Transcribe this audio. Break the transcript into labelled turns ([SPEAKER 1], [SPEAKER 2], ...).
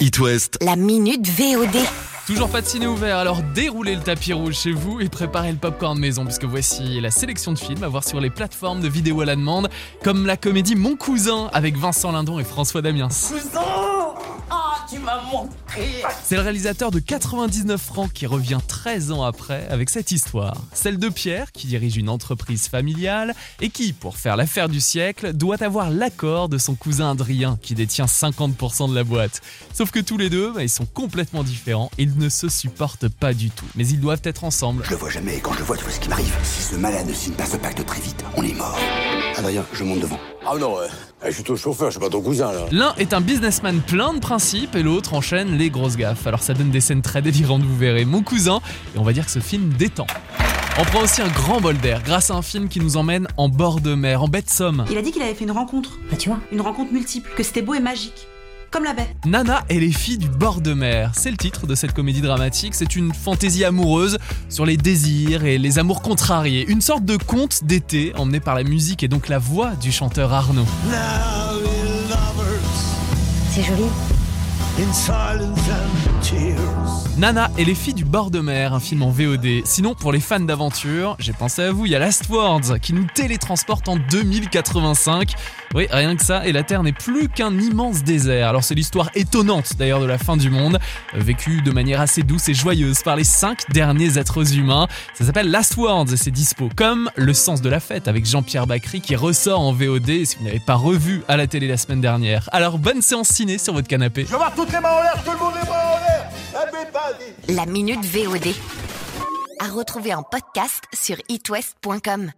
[SPEAKER 1] It West.
[SPEAKER 2] La minute VOD.
[SPEAKER 3] Toujours pas de ciné ouvert, alors déroulez le tapis rouge chez vous et préparez le popcorn maison puisque voici la sélection de films à voir sur les plateformes de vidéo à la demande, comme la comédie Mon cousin avec Vincent Lindon et François Damiens. C'est le réalisateur de 99 francs qui revient 13 ans après avec cette histoire. Celle de Pierre qui dirige une entreprise familiale et qui, pour faire l'affaire du siècle, doit avoir l'accord de son cousin Adrien qui détient 50% de la boîte. Sauf que tous les deux, bah, ils sont complètement différents et ils ne se supportent pas du tout. Mais ils doivent être ensemble.
[SPEAKER 4] Je le vois jamais et quand je le vois, tu vois ce qui m'arrive. Si ce malade ne signe pas ce pacte très vite, on est mort. Adrien, je monte devant.
[SPEAKER 5] Ah non, ouais. Eh, je suis ton chauffeur, je suis pas ton cousin là.
[SPEAKER 3] L'un est un businessman plein de principes et l'autre enchaîne les grosses gaffes. Alors ça donne des scènes très délirantes, vous verrez. Mon cousin, et on va dire que ce film détend. On prend aussi un grand bol d'air grâce à un film qui nous emmène en bord de mer, en baie de Somme.
[SPEAKER 6] Il a dit qu'il avait fait une rencontre.
[SPEAKER 2] Bah tu vois.
[SPEAKER 6] Une rencontre multiple, que c'était beau et magique. Comme la baie.
[SPEAKER 3] Nana et les filles du bord de mer, c'est le titre de cette comédie dramatique. C'est une fantaisie amoureuse sur les désirs et les amours contrariés. Une sorte de conte d'été emmené par la musique et donc la voix du chanteur Arnaud.
[SPEAKER 2] C'est joli.
[SPEAKER 3] Nana et les filles du bord de mer, un film en VOD. Sinon, pour les fans d'aventure, j'ai pensé à vous, il y a Last Words qui nous télétransporte en 2085. Oui, rien que ça, et la Terre n'est plus qu'un immense désert. Alors c'est l'histoire étonnante d'ailleurs de la fin du monde, vécue de manière assez douce et joyeuse par les cinq derniers êtres humains. Ça s'appelle Last Words et c'est dispo comme Le sens de la fête avec Jean-Pierre Bacry qui ressort en VOD si vous n'avez pas revu à la télé la semaine dernière. Alors bonne séance ciné sur votre canapé.
[SPEAKER 5] Je toutes les mains en l'air, tout le monde les bras en l'air.
[SPEAKER 2] La minute VOD. À retrouver en podcast sur itwest.com.